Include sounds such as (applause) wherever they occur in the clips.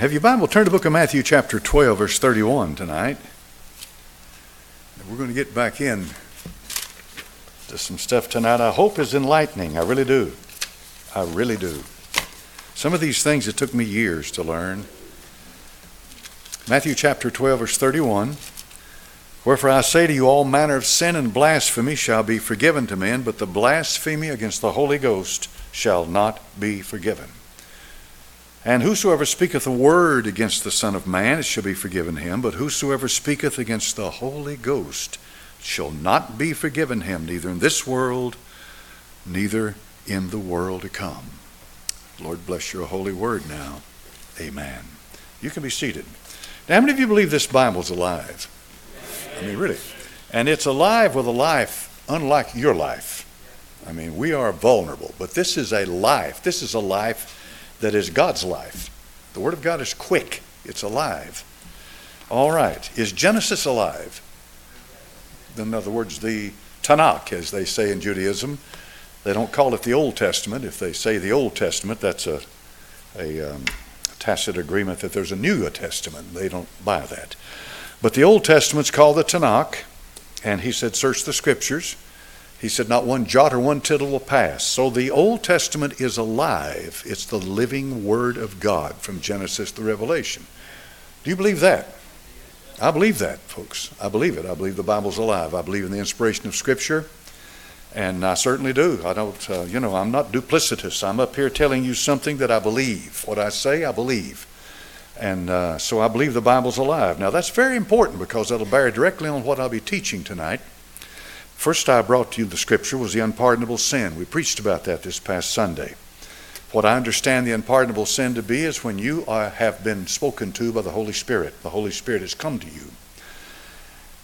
Have your Bible? Turn to the book of Matthew, chapter 12, verse 31 tonight. We're going to get back in to some stuff tonight I hope is enlightening. I really do. I really do. Some of these things it took me years to learn. Matthew chapter 12, verse 31. Wherefore I say to you, all manner of sin and blasphemy shall be forgiven to men, but the blasphemy against the Holy Ghost shall not be forgiven. And whosoever speaketh a word against the Son of Man, it shall be forgiven him. But whosoever speaketh against the Holy Ghost shall not be forgiven him, neither in this world, neither in the world to come. Lord, bless your holy word now. Amen. You can be seated. Now, how many of you believe this Bible's alive? I mean, really. And it's alive with a life unlike your life. I mean, we are vulnerable, but this is a life. This is a life that is God's life. The Word of God is quick, it's alive. All right. Is Genesis alive? In other words, the Tanakh, as they say in Judaism, they don't call it the Old Testament. If they say the Old Testament, that's a, a um, tacit agreement that there's a New Testament. They don't buy that. But the Old Testament's called the Tanakh, and he said, Search the Scriptures. He said, Not one jot or one tittle will pass. So the Old Testament is alive. It's the living Word of God from Genesis to Revelation. Do you believe that? I believe that, folks. I believe it. I believe the Bible's alive. I believe in the inspiration of Scripture. And I certainly do. I don't, uh, you know, I'm not duplicitous. I'm up here telling you something that I believe. What I say, I believe. And uh, so I believe the Bible's alive. Now, that's very important because it'll bear directly on what I'll be teaching tonight. First, I brought to you the scripture was the unpardonable sin. We preached about that this past Sunday. What I understand the unpardonable sin to be is when you are, have been spoken to by the Holy Spirit. The Holy Spirit has come to you.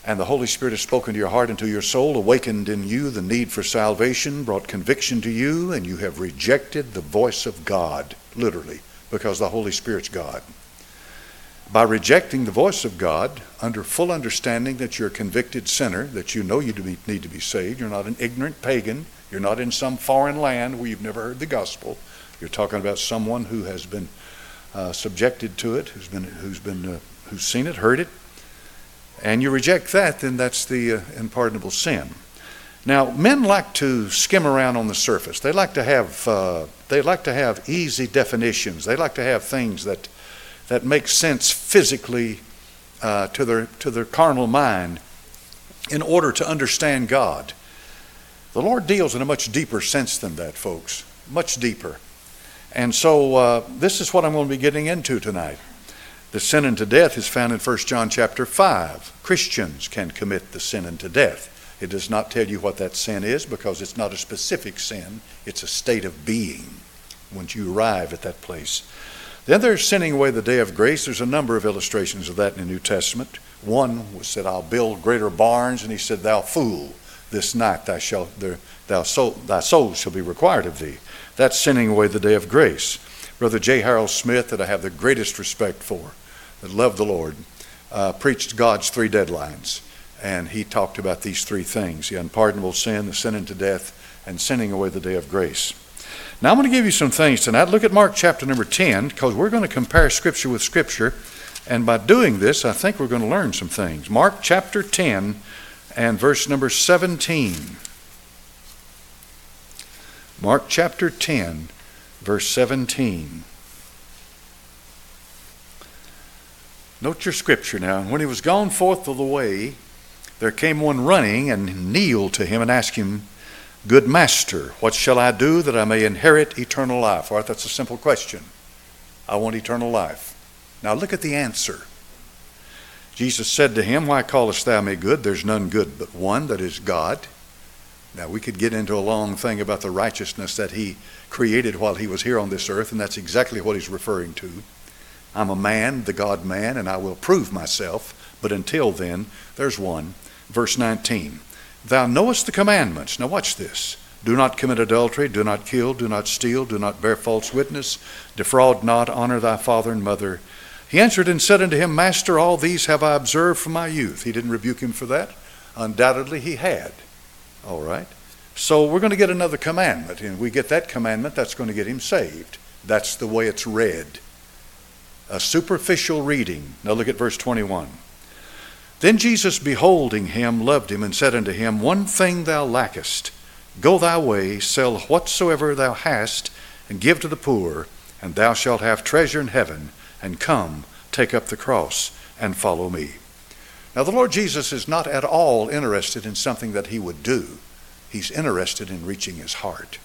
And the Holy Spirit has spoken to your heart and to your soul, awakened in you the need for salvation, brought conviction to you, and you have rejected the voice of God, literally, because the Holy Spirit's God by rejecting the voice of God under full understanding that you're a convicted sinner, that you know you need to be saved. You're not an ignorant pagan. You're not in some foreign land where you've never heard the gospel. You're talking about someone who has been uh, subjected to it, who's been, who's been, uh, who's seen it, heard it, and you reject that, then that's the uh, unpardonable sin. Now, men like to skim around on the surface. They like to have, uh, they like to have easy definitions. They like to have things that that makes sense physically uh, to, their, to their carnal mind in order to understand God. The Lord deals in a much deeper sense than that, folks, much deeper. And so uh, this is what I'm going to be getting into tonight. The sin unto death is found in 1 John chapter 5. Christians can commit the sin unto death. It does not tell you what that sin is because it's not a specific sin, it's a state of being once you arrive at that place. Then there's sending away the day of grace. There's a number of illustrations of that in the New Testament. One said, I'll build greater barns, and he said, Thou fool, this night thy, thou soul, thy soul shall be required of thee. That's sending away the day of grace. Brother J. Harold Smith, that I have the greatest respect for, that loved the Lord, uh, preached God's three deadlines. And he talked about these three things the unpardonable sin, the sin unto death, and sending away the day of grace. Now, I'm going to give you some things tonight. Look at Mark chapter number 10, because we're going to compare Scripture with Scripture. And by doing this, I think we're going to learn some things. Mark chapter 10 and verse number 17. Mark chapter 10, verse 17. Note your scripture now. When he was gone forth of the way, there came one running and kneeled to him and asked him, Good master, what shall I do that I may inherit eternal life? All right, that's a simple question. I want eternal life. Now look at the answer. Jesus said to him, Why callest thou me good? There's none good but one, that is God. Now we could get into a long thing about the righteousness that he created while he was here on this earth, and that's exactly what he's referring to. I'm a man, the God man, and I will prove myself, but until then, there's one. Verse 19. Thou knowest the commandments. Now, watch this. Do not commit adultery, do not kill, do not steal, do not bear false witness, defraud not, honor thy father and mother. He answered and said unto him, Master, all these have I observed from my youth. He didn't rebuke him for that. Undoubtedly, he had. All right. So we're going to get another commandment, and we get that commandment, that's going to get him saved. That's the way it's read. a superficial reading. Now look at verse 21. Then Jesus, beholding him, loved him, and said unto him, One thing thou lackest. Go thy way, sell whatsoever thou hast, and give to the poor, and thou shalt have treasure in heaven. And come, take up the cross, and follow me. Now, the Lord Jesus is not at all interested in something that he would do. He's interested in reaching his heart.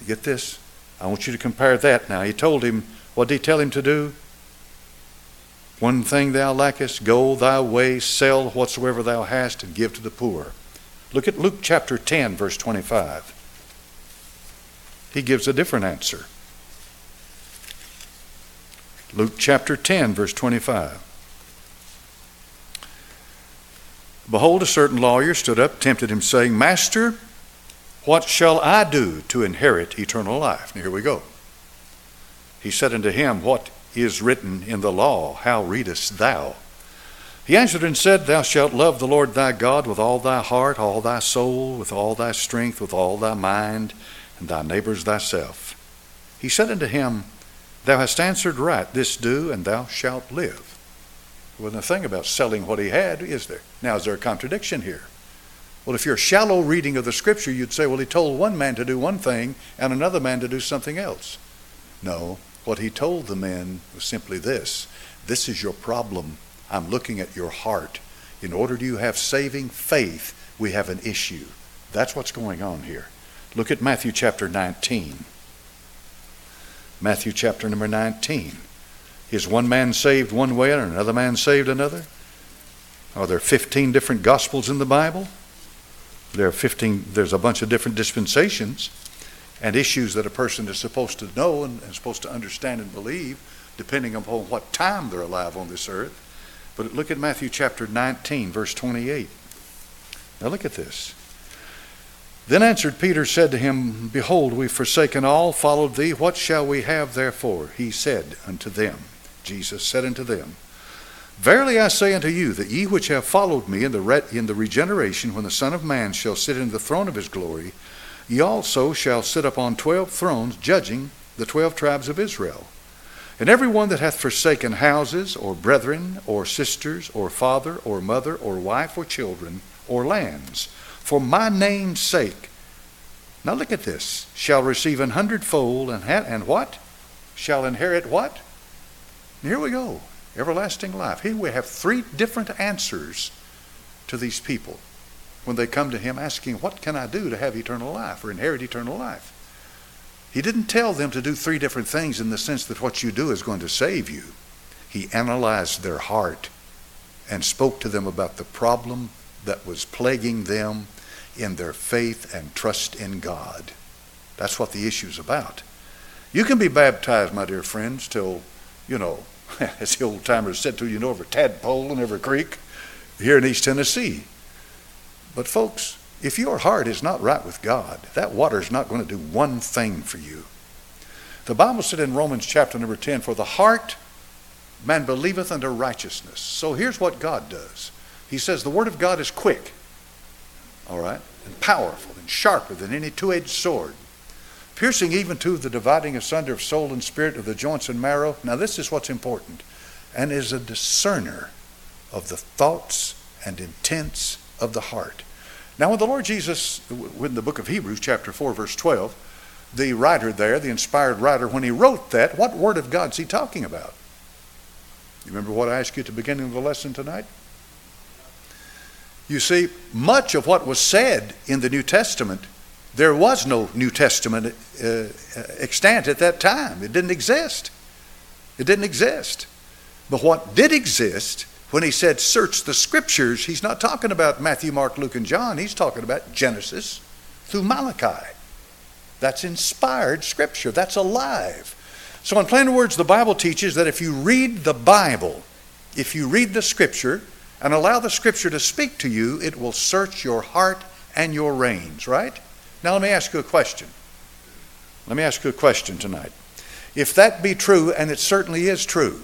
You get this? I want you to compare that now. He told him, what did he tell him to do? One thing thou lackest, go thy way, sell whatsoever thou hast, and give to the poor. Look at Luke chapter 10, verse 25. He gives a different answer. Luke chapter 10, verse 25. Behold, a certain lawyer stood up, tempted him, saying, Master, what shall I do to inherit eternal life? Now, here we go. He said unto him, What is written in the law? How readest thou? He answered and said, Thou shalt love the Lord thy God with all thy heart, all thy soul, with all thy strength, with all thy mind, and thy neighbors thyself. He said unto him, Thou hast answered right, this do, and thou shalt live. Well, the thing about selling what he had, is there? Now, is there a contradiction here? Well, if you're a shallow reading of the scripture, you'd say, well, he told one man to do one thing and another man to do something else. No, what he told the men was simply this this is your problem. I'm looking at your heart. In order to have saving faith, we have an issue. That's what's going on here. Look at Matthew chapter 19. Matthew chapter number 19. Is one man saved one way and another man saved another? Are there 15 different gospels in the Bible? There are 15, there's a bunch of different dispensations and issues that a person is supposed to know and, and supposed to understand and believe, depending upon what time they're alive on this earth. But look at Matthew chapter 19, verse 28. Now look at this. Then answered Peter, said to him, Behold, we've forsaken all, followed thee. What shall we have therefore? He said unto them, Jesus said unto them, Verily I say unto you, that ye which have followed me in the, re- in the regeneration, when the Son of Man shall sit in the throne of his glory, ye also shall sit upon twelve thrones, judging the twelve tribes of Israel. And every one that hath forsaken houses, or brethren, or sisters, or father, or mother, or wife, or children, or lands, for my name's sake. Now look at this. Shall receive an hundredfold, and, ha- and what? Shall inherit what? here we go. Everlasting life. Here we have three different answers to these people when they come to him asking, What can I do to have eternal life or inherit eternal life? He didn't tell them to do three different things in the sense that what you do is going to save you. He analyzed their heart and spoke to them about the problem that was plaguing them in their faith and trust in God. That's what the issue's about. You can be baptized, my dear friends, till, you know, (laughs) as the old timers said to you, know, over Tadpole and every creek here in East Tennessee. But folks, if your heart is not right with God, that water is not going to do one thing for you. The Bible said in Romans chapter number 10, For the heart man believeth unto righteousness. So here's what God does. He says the word of God is quick all right, and powerful and sharper than any two edged sword, piercing even to the dividing asunder of soul and spirit of the joints and marrow. Now, this is what's important, and is a discerner of the thoughts and intents of the heart. Now, when the Lord Jesus, in the book of Hebrews, chapter 4, verse 12, the writer there, the inspired writer, when he wrote that, what word of God is he talking about? You remember what I asked you at the beginning of the lesson tonight? You see, much of what was said in the New Testament, there was no New Testament uh, extant at that time. It didn't exist. It didn't exist. But what did exist, when he said search the scriptures, he's not talking about Matthew, Mark, Luke, and John. He's talking about Genesis through Malachi. That's inspired scripture, that's alive. So, in plain words, the Bible teaches that if you read the Bible, if you read the scripture, and allow the scripture to speak to you, it will search your heart and your reins, right? Now, let me ask you a question. Let me ask you a question tonight. If that be true, and it certainly is true,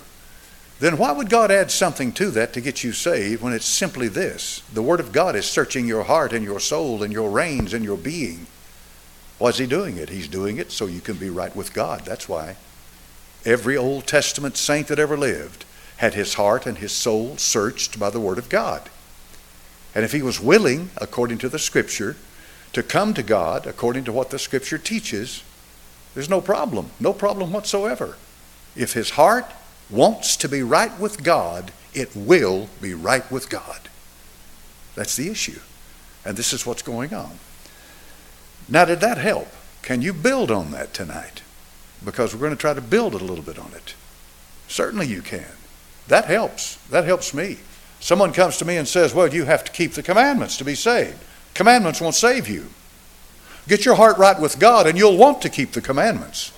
then why would God add something to that to get you saved when it's simply this? The Word of God is searching your heart and your soul and your reins and your being. Why is He doing it? He's doing it so you can be right with God. That's why. every Old Testament saint that ever lived had his heart and his soul searched by the Word of God. And if he was willing, according to the Scripture, to come to God according to what the Scripture teaches, there's no problem, no problem whatsoever. If his heart wants to be right with God, it will be right with God. That's the issue. And this is what's going on. Now, did that help? Can you build on that tonight? Because we're going to try to build a little bit on it. Certainly you can. That helps. That helps me. Someone comes to me and says, Well, you have to keep the commandments to be saved. Commandments won't save you. Get your heart right with God, and you'll want to keep the commandments.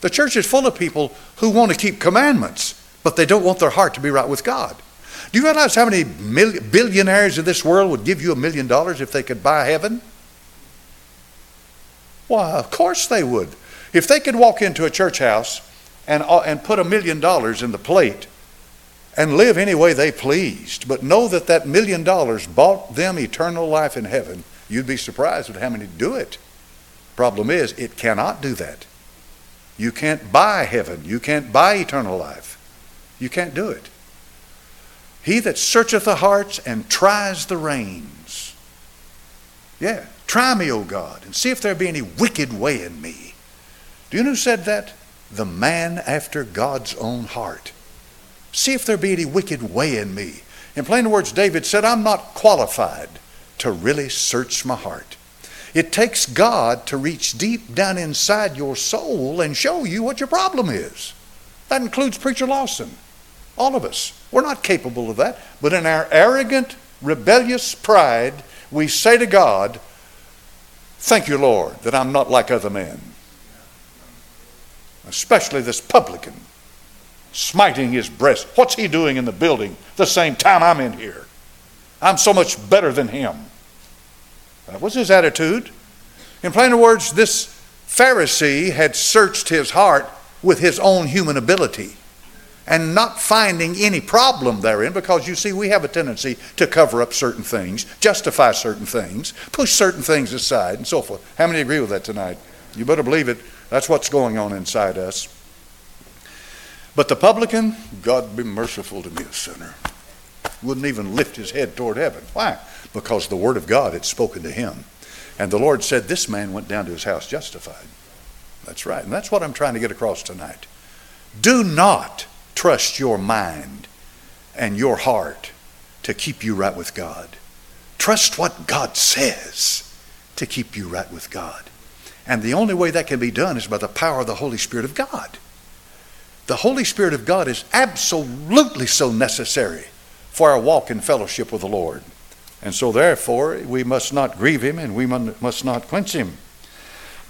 The church is full of people who want to keep commandments, but they don't want their heart to be right with God. Do you realize how many billionaires in this world would give you a million dollars if they could buy heaven? Why, of course they would. If they could walk into a church house and, uh, and put a million dollars in the plate and live any way they pleased, but know that that million dollars bought them eternal life in heaven, you'd be surprised at how many do it. Problem is, it cannot do that. You can't buy heaven. You can't buy eternal life. You can't do it. He that searcheth the hearts and tries the reins. Yeah, try me, O God, and see if there be any wicked way in me. Do you know who said that? The man after God's own heart. See if there be any wicked way in me. In plain words, David said, I'm not qualified to really search my heart. It takes God to reach deep down inside your soul and show you what your problem is. That includes Preacher Lawson. All of us. We're not capable of that. But in our arrogant, rebellious pride, we say to God, Thank you, Lord, that I'm not like other men. Especially this publican smiting his breast. What's he doing in the building the same time I'm in here? I'm so much better than him. That was his attitude. In plainer words, this Pharisee had searched his heart with his own human ability and not finding any problem therein because you see, we have a tendency to cover up certain things, justify certain things, push certain things aside, and so forth. How many agree with that tonight? You better believe it. That's what's going on inside us. But the publican, God be merciful to me, a sinner, wouldn't even lift his head toward heaven. Why? Because the word of God had spoken to him. And the Lord said, This man went down to his house justified. That's right. And that's what I'm trying to get across tonight. Do not trust your mind and your heart to keep you right with God. Trust what God says to keep you right with God. And the only way that can be done is by the power of the Holy Spirit of God. The Holy Spirit of God is absolutely so necessary for our walk in fellowship with the Lord. And so, therefore, we must not grieve him and we must not quench him.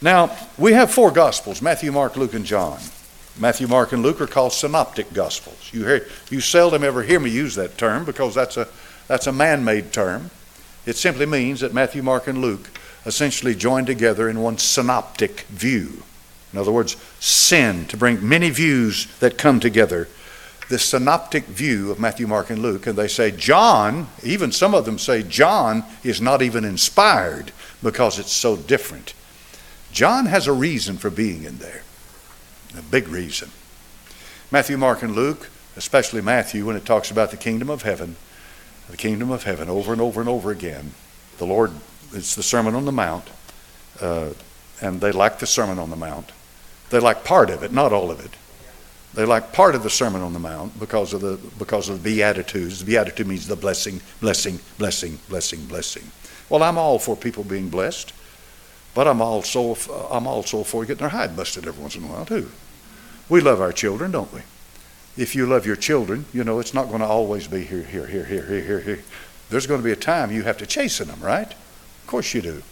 Now, we have four Gospels Matthew, Mark, Luke, and John. Matthew, Mark, and Luke are called synoptic Gospels. You, hear, you seldom ever hear me use that term because that's a, that's a man made term. It simply means that Matthew, Mark, and Luke essentially join together in one synoptic view. In other words, sin, to bring many views that come together. This synoptic view of Matthew, Mark, and Luke, and they say John, even some of them say John is not even inspired because it's so different. John has a reason for being in there, a big reason. Matthew, Mark, and Luke, especially Matthew, when it talks about the kingdom of heaven, the kingdom of heaven over and over and over again. The Lord, it's the Sermon on the Mount, uh, and they like the Sermon on the Mount. They like part of it, not all of it. They like part of the Sermon on the Mount because of the because of the Beatitudes. The Beatitude means the blessing, blessing, blessing, blessing, blessing. Well, I'm all for people being blessed, but I'm also I'm also for getting their hide busted every once in a while too. We love our children, don't we? If you love your children, you know it's not going to always be here, here, here, here, here, here, here. There's going to be a time you have to chasten them, right? Of course you do.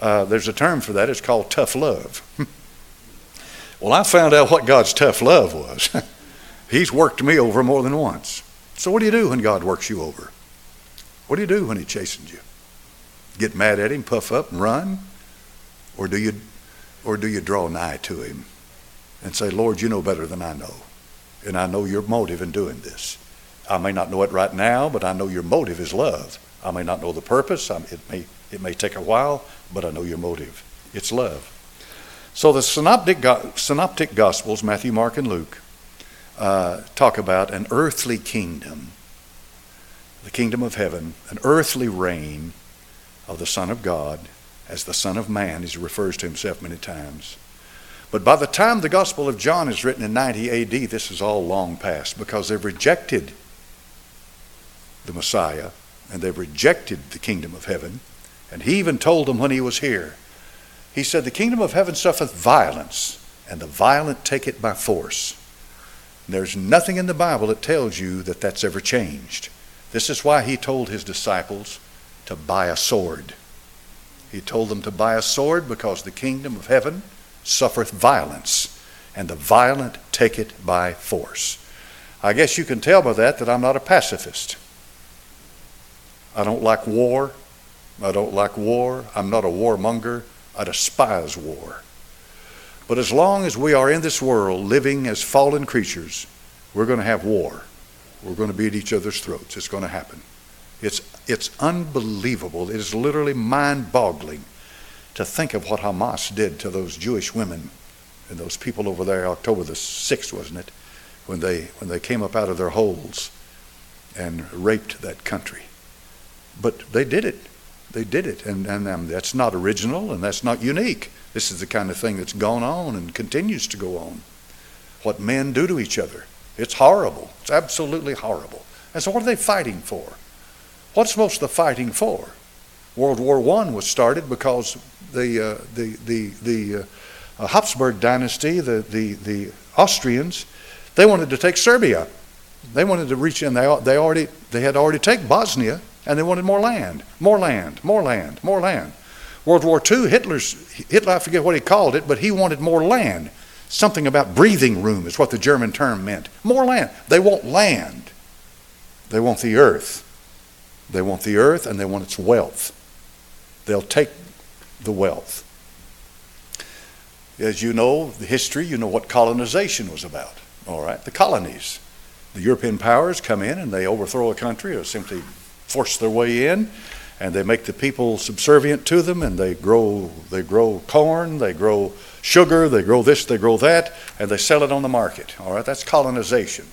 Uh, there's a term for that. It's called tough love. (laughs) Well, I found out what God's tough love was. (laughs) He's worked me over more than once. So, what do you do when God works you over? What do you do when He chastens you? Get mad at Him, puff up, and run? Or do you, or do you draw nigh to Him and say, Lord, you know better than I know, and I know your motive in doing this. I may not know it right now, but I know your motive is love. I may not know the purpose. it may it may take a while, but I know your motive. It's love. So the synoptic, synoptic Gospels, Matthew, Mark, and Luke, uh, talk about an earthly kingdom, the kingdom of heaven, an earthly reign of the Son of God as the Son of Man, as he refers to himself many times. But by the time the Gospel of John is written in 90 AD, this is all long past because they've rejected the Messiah and they've rejected the kingdom of heaven. And he even told them when he was here he said, The kingdom of heaven suffereth violence, and the violent take it by force. There's nothing in the Bible that tells you that that's ever changed. This is why he told his disciples to buy a sword. He told them to buy a sword because the kingdom of heaven suffereth violence, and the violent take it by force. I guess you can tell by that that I'm not a pacifist. I don't like war. I don't like war. I'm not a warmonger. I despise war. But as long as we are in this world living as fallen creatures, we're going to have war. We're going to be at each other's throats. It's going to happen. It's, it's unbelievable. It is literally mind boggling to think of what Hamas did to those Jewish women and those people over there, October the 6th, wasn't it? When they, when they came up out of their holes and raped that country. But they did it. They did it, and, and um, that's not original and that's not unique. This is the kind of thing that's gone on and continues to go on. What men do to each other. It's horrible. It's absolutely horrible. And so, what are they fighting for? What's most of the fighting for? World War I was started because the, uh, the, the, the uh, Habsburg dynasty, the, the, the Austrians, they wanted to take Serbia. They wanted to reach in. They, they, already, they had already taken Bosnia and they wanted more land, more land, more land, more land. World War II, Hitler's, Hitler, I forget what he called it, but he wanted more land. Something about breathing room is what the German term meant. More land. They want land. They want the earth. They want the earth and they want its wealth. They'll take the wealth. As you know, the history, you know what colonization was about. All right, the colonies. The European powers come in and they overthrow a country or simply force their way in and they make the people subservient to them and they grow they grow corn they grow sugar they grow this they grow that and they sell it on the market. All right that's colonization.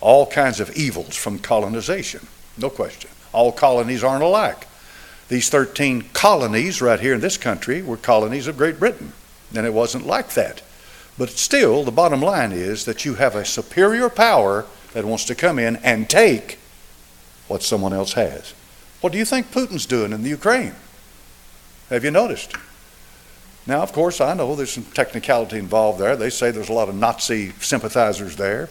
All kinds of evils from colonization no question. All colonies aren't alike. These 13 colonies right here in this country were colonies of great britain and it wasn't like that. But still the bottom line is that you have a superior power that wants to come in and take what someone else has. What do you think Putin's doing in the Ukraine? Have you noticed? Now, of course, I know there's some technicality involved there. They say there's a lot of Nazi sympathizers there,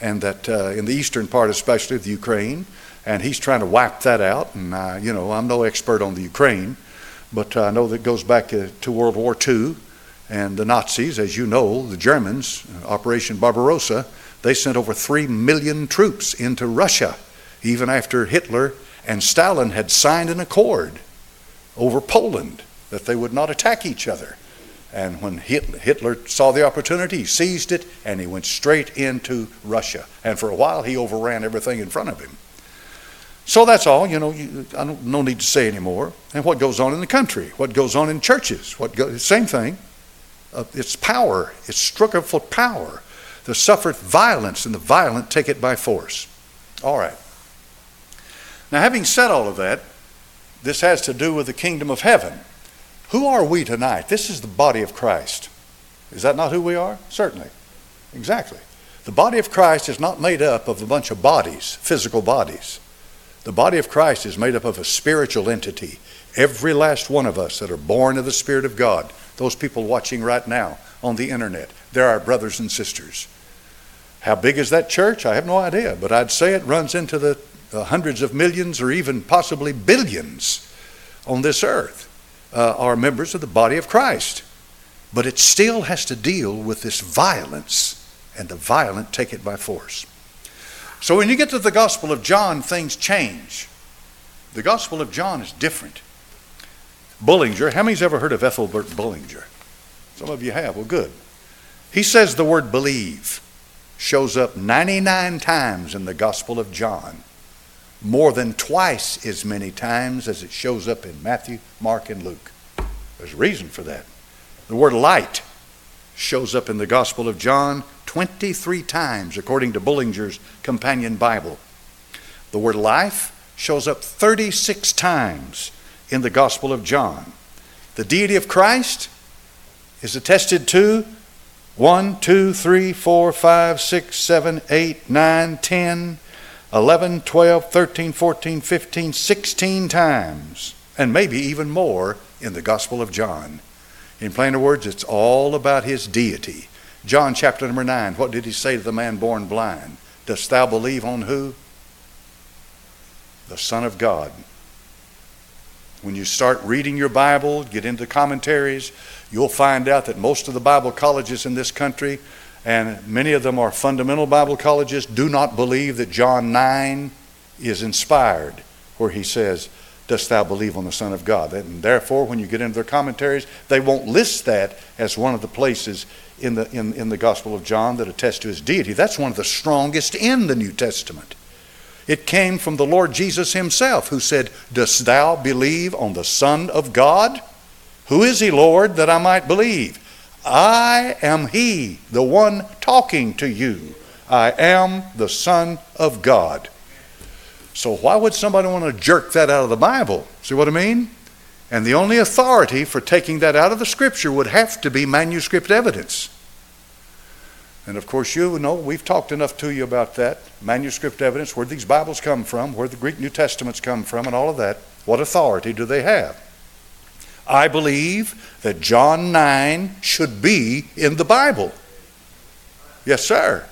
and that uh, in the eastern part, especially of the Ukraine, and he's trying to wipe that out. And, uh, you know, I'm no expert on the Ukraine, but I know that goes back to, to World War II. And the Nazis, as you know, the Germans, Operation Barbarossa, they sent over 3 million troops into Russia even after Hitler and Stalin had signed an accord over Poland that they would not attack each other. And when Hitler saw the opportunity, he seized it and he went straight into Russia. And for a while, he overran everything in front of him. So that's all. You know, you, I don't no need to say anymore. And what goes on in the country? What goes on in churches? What go, same thing. Uh, it's power. It's struggle for power. The suffereth violence, and the violent take it by force. All right. Now, having said all of that, this has to do with the kingdom of heaven. Who are we tonight? This is the body of Christ. Is that not who we are? Certainly. Exactly. The body of Christ is not made up of a bunch of bodies, physical bodies. The body of Christ is made up of a spiritual entity. Every last one of us that are born of the Spirit of God, those people watching right now on the internet, they're our brothers and sisters. How big is that church? I have no idea, but I'd say it runs into the uh, hundreds of millions or even possibly billions on this earth uh, are members of the body of Christ. But it still has to deal with this violence, and the violent take it by force. So when you get to the Gospel of John, things change. The Gospel of John is different. Bullinger, how many's ever heard of Ethelbert Bullinger? Some of you have. Well, good. He says the word believe shows up 99 times in the Gospel of John more than twice as many times as it shows up in Matthew, Mark, and Luke. There's a reason for that. The word light shows up in the Gospel of John 23 times, according to Bullinger's Companion Bible. The word life shows up 36 times in the Gospel of John. The deity of Christ is attested to 1, 2, 3, 4, 5, 6, 7, 8, 9, 10, 11, 12, 13, 14, 15, 16 times, and maybe even more in the Gospel of John. In plainer words, it's all about his deity. John chapter number 9, what did he say to the man born blind? Dost thou believe on who? The Son of God. When you start reading your Bible, get into commentaries, you'll find out that most of the Bible colleges in this country, and many of them are fundamental Bible colleges, do not believe that John 9 is inspired, where he says, Dost thou believe on the Son of God? And therefore, when you get into their commentaries, they won't list that as one of the places in the, in, in the Gospel of John that attest to his deity. That's one of the strongest in the New Testament. It came from the Lord Jesus himself, who said, Dost thou believe on the Son of God? Who is he, Lord, that I might believe? I am he, the one talking to you. I am the Son of God. So, why would somebody want to jerk that out of the Bible? See what I mean? And the only authority for taking that out of the Scripture would have to be manuscript evidence. And of course, you know, we've talked enough to you about that manuscript evidence, where these Bibles come from, where the Greek New Testaments come from, and all of that. What authority do they have? I believe that John 9 should be in the Bible. Yes, sir.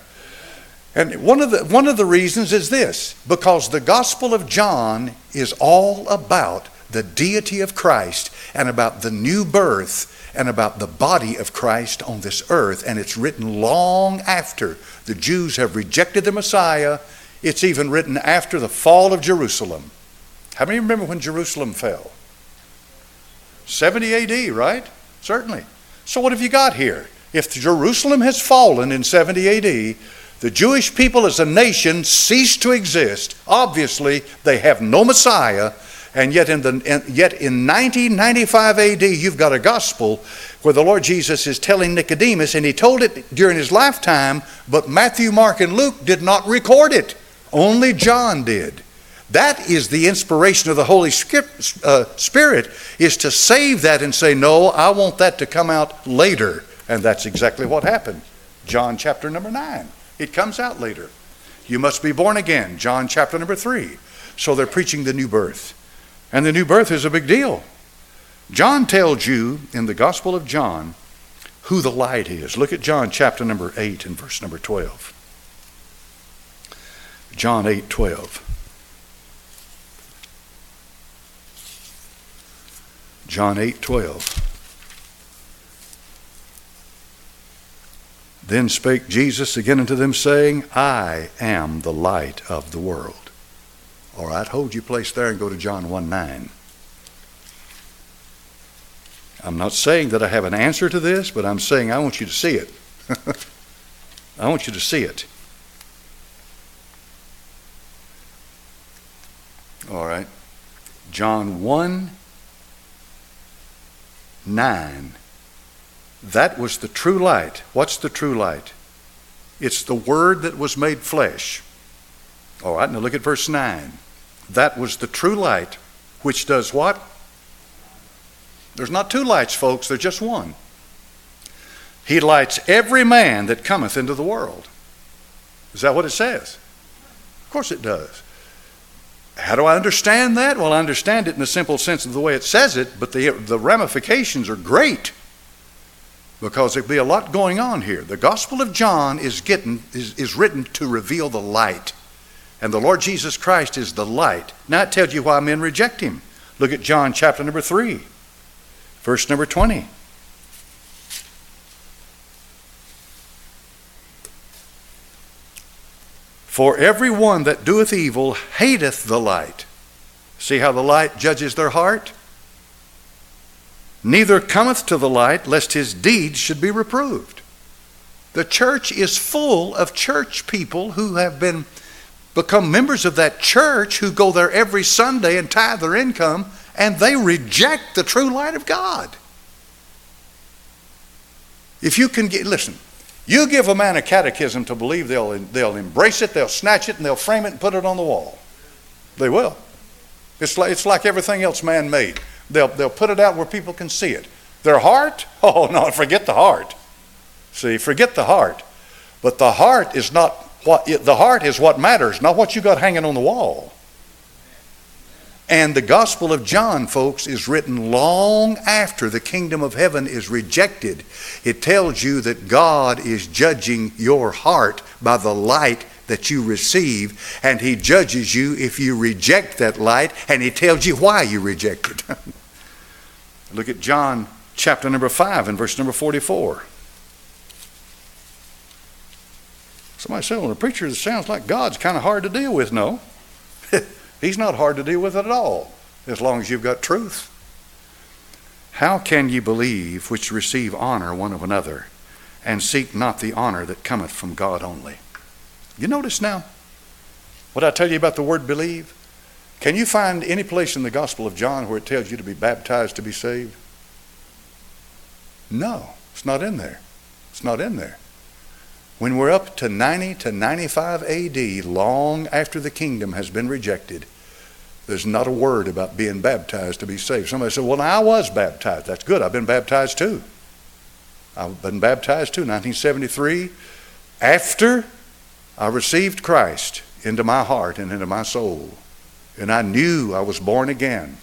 And one of the one of the reasons is this because the Gospel of John is all about the deity of Christ and about the new birth and about the body of Christ on this earth and it's written long after the Jews have rejected the Messiah it's even written after the fall of Jerusalem how many remember when Jerusalem fell 70 AD right certainly so what have you got here if Jerusalem has fallen in 70 AD the Jewish people as a nation cease to exist. Obviously, they have no Messiah, and yet in, the, in, yet in 1995 AD, you've got a gospel where the Lord Jesus is telling Nicodemus, and he told it during his lifetime, but Matthew, Mark, and Luke did not record it. Only John did. That is the inspiration of the Holy uh, Spirit, is to save that and say, no, I want that to come out later. And that's exactly what happened. John chapter number 9. It comes out later. You must be born again, John chapter number 3. So they're preaching the new birth. And the new birth is a big deal. John tells you in the Gospel of John who the light is. Look at John chapter number 8 and verse number 12. John 8 12. John 8 12. Then spake Jesus again unto them, saying, I am the light of the world. All right, hold your place there and go to John 1 9. I'm not saying that I have an answer to this, but I'm saying I want you to see it. (laughs) I want you to see it. All right. John 1 9 that was the true light. What's the true light? It's the Word that was made flesh. All right, now look at verse 9. That was the true light, which does what? There's not two lights, folks, there's just one. He lights every man that cometh into the world. Is that what it says? Of course it does. How do I understand that? Well, I understand it in the simple sense of the way it says it, but the, the ramifications are great because there'll be a lot going on here. The Gospel of John is, getting, is, is written to reveal the light. And the Lord Jesus Christ is the light. Now it tells you why men reject him. Look at John chapter number 3, verse number 20. For every one that doeth evil hateth the light. See how the light judges their heart? neither cometh to the light, lest his deeds should be reproved. The church is full of church people who have been become members of that church who go there every Sunday and tithe their income, and they reject the true light of God. If you can get, listen, you give a man a catechism to believe they'll, they'll embrace it, they'll snatch it, and they'll frame it and put it on the wall. They will. It's like, it's like everything else man made. They'll, they'll put it out where people can see it. Their heart? (laughs) Oh, no, forget the heart. See, forget the heart. But the heart is not what, the heart is what matters, not what you got hanging on the wall. And the Gospel of John, folks, is written long after the kingdom of heaven is rejected. It tells you that God is judging your heart by the light that you receive, and He judges you if you reject that light, and He tells you why you reject it. (laughs) Look at John chapter number 5 and verse number 44. Somebody said, well, a preacher sounds like God's kind of hard to deal with. No. (laughs) He's not hard to deal with at all, as long as you've got truth. How can ye believe which receive honor one of another, and seek not the honor that cometh from God only? You notice now what I tell you about the word believe? Can you find any place in the Gospel of John where it tells you to be baptized to be saved? No, it's not in there. It's not in there. When we're up to 90 to 95 AD, long after the kingdom has been rejected, there's not a word about being baptized to be saved. Somebody said, Well, I was baptized. That's good. I've been baptized too. I've been baptized too. 1973, after I received Christ into my heart and into my soul, and I knew I was born again,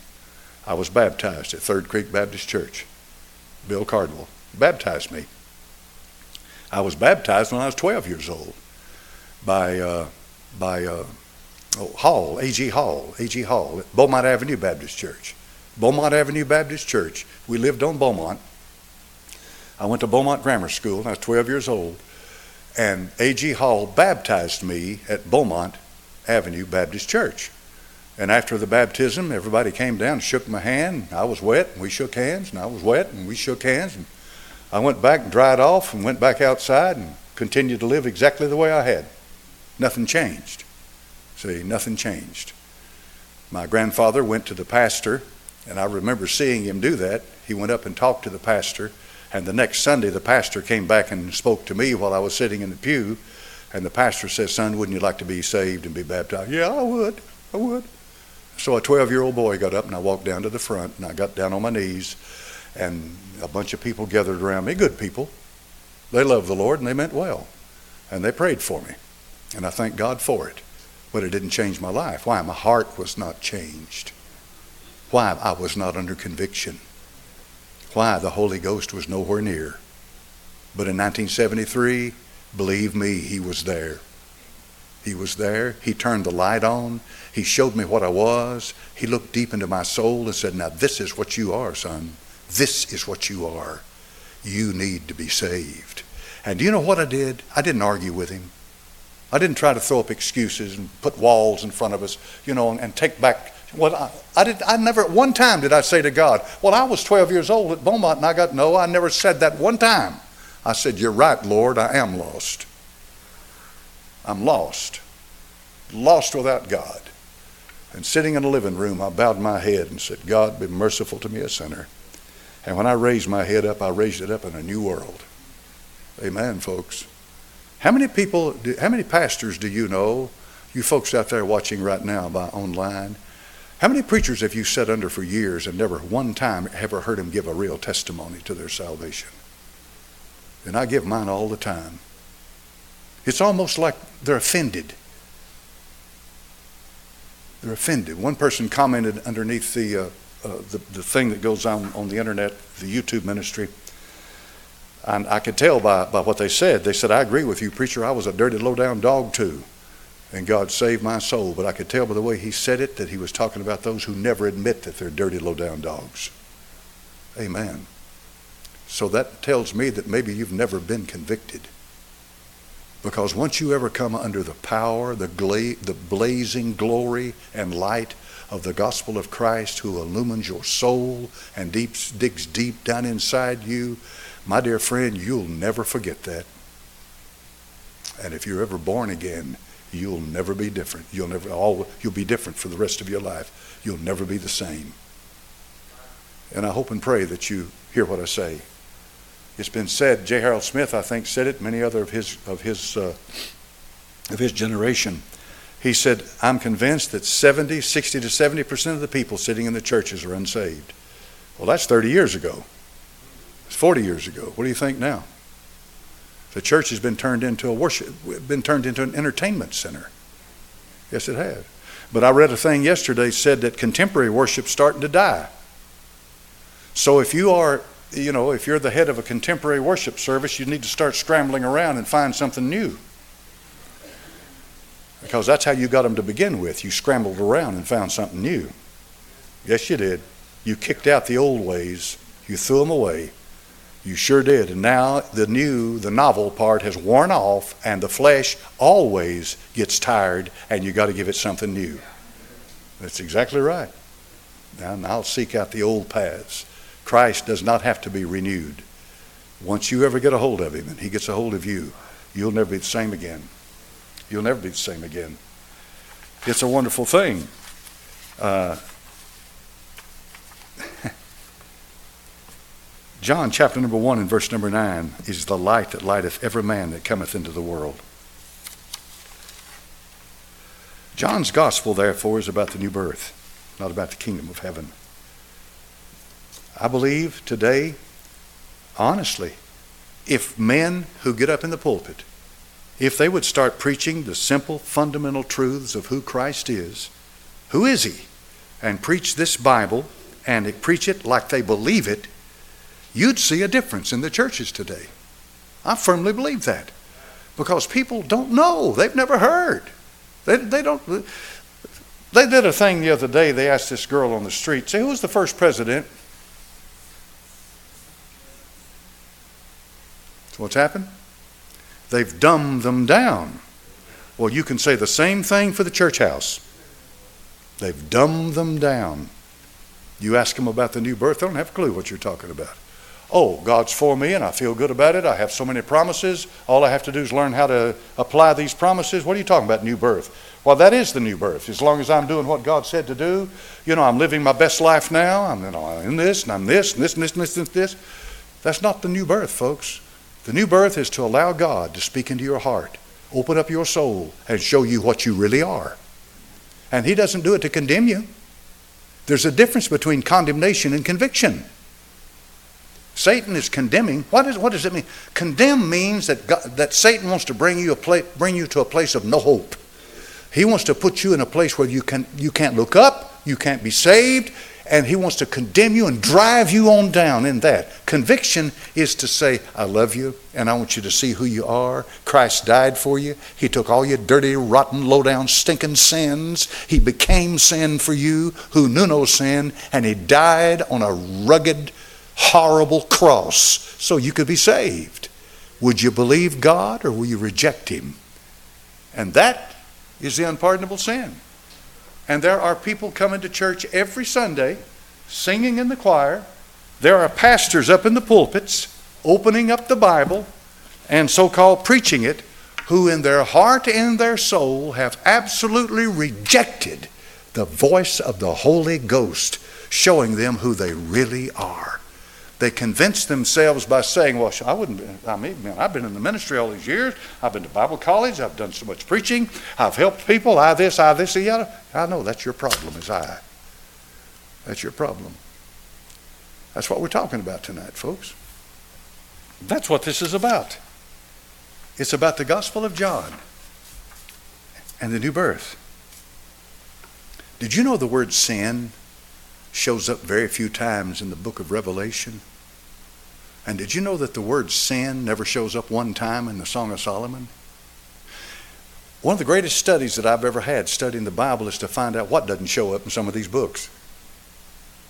I was baptized at Third Creek Baptist Church. Bill Cardwell baptized me. I was baptized when I was 12 years old by, uh, by uh, oh, Hall, A.G. Hall, A.G. Hall at Beaumont Avenue Baptist Church. Beaumont Avenue Baptist Church. We lived on Beaumont. I went to Beaumont Grammar School. I was 12 years old. And A.G. Hall baptized me at Beaumont Avenue Baptist Church. And after the baptism, everybody came down and shook my hand. I was wet, and we shook hands, and I was wet, and we shook hands. And I went back and dried off and went back outside and continued to live exactly the way I had. Nothing changed. See, nothing changed. My grandfather went to the pastor, and I remember seeing him do that. He went up and talked to the pastor, and the next Sunday, the pastor came back and spoke to me while I was sitting in the pew. And the pastor said, Son, wouldn't you like to be saved and be baptized? Yeah, I would. I would. So a 12 year old boy got up, and I walked down to the front, and I got down on my knees, and a bunch of people gathered around me, good people. They loved the Lord, and they meant well. And they prayed for me. And I thank God for it but it didn't change my life. Why? My heart was not changed. Why? I was not under conviction. Why? The Holy Ghost was nowhere near. But in 1973, believe me, He was there. He was there. He turned the light on. He showed me what I was. He looked deep into my soul and said, Now, this is what you are, son. This is what you are. You need to be saved. And do you know what I did? I didn't argue with him. I didn't try to throw up excuses and put walls in front of us, you know, and, and take back. Well, I, I, did. I never one time did I say to God, "Well, I was 12 years old at Beaumont, and I got no." I never said that one time. I said, "You're right, Lord. I am lost. I'm lost, lost without God." And sitting in a living room, I bowed my head and said, "God, be merciful to me, a sinner." And when I raised my head up, I raised it up in a new world. Amen, folks. How many people, do, how many pastors do you know, you folks out there watching right now by online, how many preachers have you sat under for years and never one time ever heard them give a real testimony to their salvation? And I give mine all the time. It's almost like they're offended. They're offended. One person commented underneath the, uh, uh, the, the thing that goes on on the internet, the YouTube ministry. And I could tell by, by what they said. They said, I agree with you, preacher. I was a dirty, low down dog too. And God saved my soul. But I could tell by the way he said it that he was talking about those who never admit that they're dirty, low down dogs. Amen. So that tells me that maybe you've never been convicted. Because once you ever come under the power, the, gla- the blazing glory and light of the gospel of Christ who illumines your soul and deep, digs deep down inside you, my dear friend, you'll never forget that. And if you're ever born again, you'll never be different. You'll never all you'll be different for the rest of your life. You'll never be the same. And I hope and pray that you hear what I say. It's been said, J. Harold Smith, I think, said it, many other of his, of his, uh, of his generation. He said, I'm convinced that 70, 60 to 70% of the people sitting in the churches are unsaved. Well, that's 30 years ago. It's 40 years ago. What do you think now? The church has been turned into a worship, been turned into an entertainment center. Yes, it has. But I read a thing yesterday said that contemporary worship's starting to die. So if you are, you know, if you're the head of a contemporary worship service, you need to start scrambling around and find something new. Because that's how you got them to begin with. You scrambled around and found something new. Yes, you did. You kicked out the old ways, you threw them away. You sure did. And now the new, the novel part has worn off, and the flesh always gets tired, and you got to give it something new. That's exactly right. And I'll seek out the old paths. Christ does not have to be renewed. Once you ever get a hold of him and he gets a hold of you, you'll never be the same again. You'll never be the same again. It's a wonderful thing. Uh, (laughs) John chapter number 1 and verse number 9 is the light that lighteth every man that cometh into the world. John's gospel, therefore, is about the new birth, not about the kingdom of heaven. I believe today, honestly, if men who get up in the pulpit if they would start preaching the simple fundamental truths of who Christ is, who is He, and preach this Bible and preach it like they believe it, you'd see a difference in the churches today. I firmly believe that because people don't know, they've never heard. They, they don't. They did a thing the other day. They asked this girl on the street, say, who was the first president? So what's happened? They've dumbed them down. Well, you can say the same thing for the church house. They've dumbed them down. You ask them about the new birth, they don't have a clue what you're talking about. Oh, God's for me and I feel good about it. I have so many promises. All I have to do is learn how to apply these promises. What are you talking about, new birth? Well, that is the new birth. As long as I'm doing what God said to do, you know, I'm living my best life now. I'm in this and I'm this and this and this and this and this. That's not the new birth, folks. The new birth is to allow God to speak into your heart, open up your soul, and show you what you really are. And He doesn't do it to condemn you. There's a difference between condemnation and conviction. Satan is condemning. What, is, what does it mean? Condemn means that, God, that Satan wants to bring you, a pla- bring you to a place of no hope. He wants to put you in a place where you, can, you can't look up, you can't be saved, and he wants to condemn you and drive you on down in that. Conviction is to say, I love you and I want you to see who you are. Christ died for you. He took all your dirty, rotten, low down, stinking sins. He became sin for you who knew no sin, and He died on a rugged, horrible cross so you could be saved. Would you believe God or will you reject Him? And that is the unpardonable sin. And there are people coming to church every Sunday, singing in the choir. There are pastors up in the pulpits, opening up the Bible and so called preaching it, who in their heart and their soul have absolutely rejected the voice of the Holy Ghost, showing them who they really are. They convince themselves by saying, Well, I wouldn't, I mean, man, I've been in the ministry all these years. I've been to Bible college. I've done so much preaching. I've helped people. I this, I this, the other. I know that's your problem, is I. That's your problem. That's what we're talking about tonight, folks. That's what this is about. It's about the Gospel of John and the new birth. Did you know the word sin shows up very few times in the book of Revelation? And did you know that the word sin never shows up one time in the Song of Solomon? One of the greatest studies that I've ever had studying the Bible is to find out what doesn't show up in some of these books.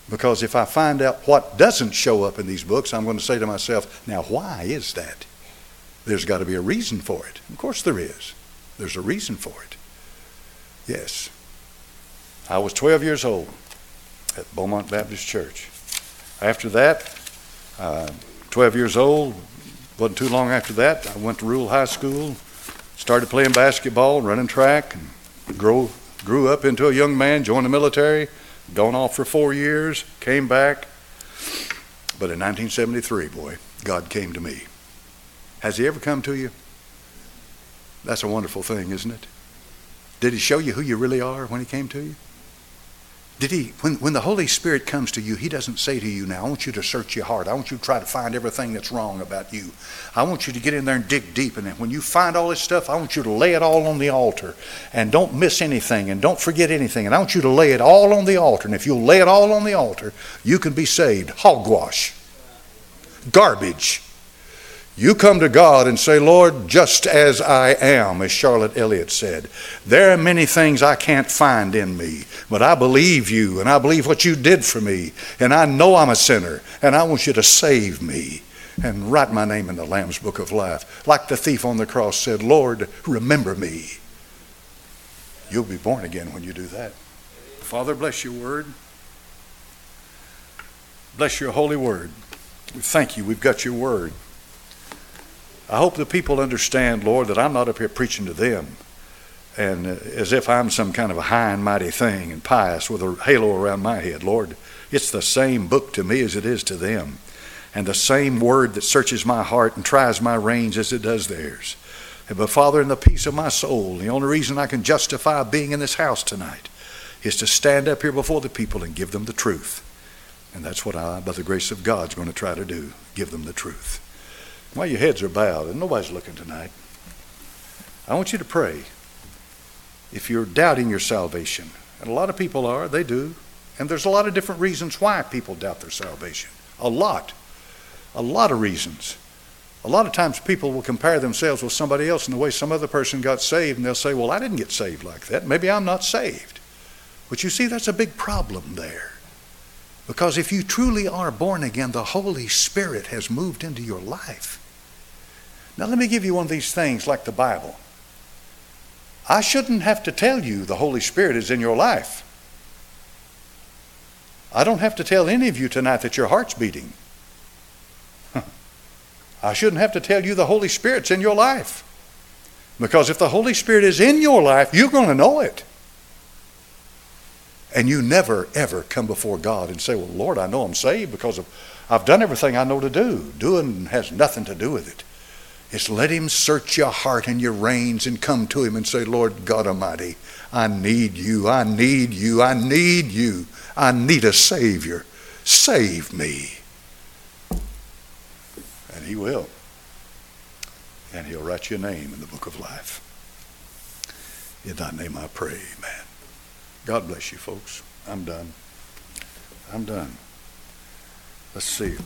Because if I find out what doesn't show up in these books, I'm going to say to myself, now why is that? There's got to be a reason for it. Of course there is. There's a reason for it. Yes. I was 12 years old at Beaumont Baptist Church. After that, uh, 12 years old. Wasn't too long after that, I went to rural high school, started playing basketball, running track, and grew, grew up into a young man, joined the military, gone off for four years, came back. But in 1973, boy, God came to me. Has He ever come to you? That's a wonderful thing, isn't it? Did He show you who you really are when He came to you? Did he, when, when the Holy Spirit comes to you, he doesn't say to you now, I want you to search your heart. I want you to try to find everything that's wrong about you. I want you to get in there and dig deep. And when you find all this stuff, I want you to lay it all on the altar. And don't miss anything and don't forget anything. And I want you to lay it all on the altar. And if you'll lay it all on the altar, you can be saved. Hogwash. Garbage. You come to God and say, Lord, just as I am, as Charlotte Elliott said. There are many things I can't find in me, but I believe you and I believe what you did for me. And I know I'm a sinner and I want you to save me and write my name in the Lamb's Book of Life. Like the thief on the cross said, Lord, remember me. You'll be born again when you do that. Father, bless your word. Bless your holy word. We thank you. We've got your word. I hope the people understand, Lord, that I'm not up here preaching to them and uh, as if I'm some kind of a high and mighty thing and pious with a halo around my head. Lord, it's the same book to me as it is to them, and the same word that searches my heart and tries my reins as it does theirs. But Father, in the peace of my soul, the only reason I can justify being in this house tonight is to stand up here before the people and give them the truth. And that's what I, by the grace of God, is going to try to do give them the truth. While your heads are bowed and nobody's looking tonight, I want you to pray. If you're doubting your salvation, and a lot of people are, they do, and there's a lot of different reasons why people doubt their salvation. A lot. A lot of reasons. A lot of times people will compare themselves with somebody else in the way some other person got saved, and they'll say, Well, I didn't get saved like that. Maybe I'm not saved. But you see, that's a big problem there. Because if you truly are born again, the Holy Spirit has moved into your life. Now, let me give you one of these things like the Bible. I shouldn't have to tell you the Holy Spirit is in your life. I don't have to tell any of you tonight that your heart's beating. I shouldn't have to tell you the Holy Spirit's in your life. Because if the Holy Spirit is in your life, you're going to know it. And you never, ever come before God and say, Well, Lord, I know I'm saved because of, I've done everything I know to do. Doing has nothing to do with it is let Him search your heart and your reins and come to Him and say, Lord God Almighty, I need you, I need you, I need you, I need a Savior. Save me. And He will. And He'll write your name in the book of life. In thy name I pray, amen. God bless you, folks. I'm done. I'm done. Let's see.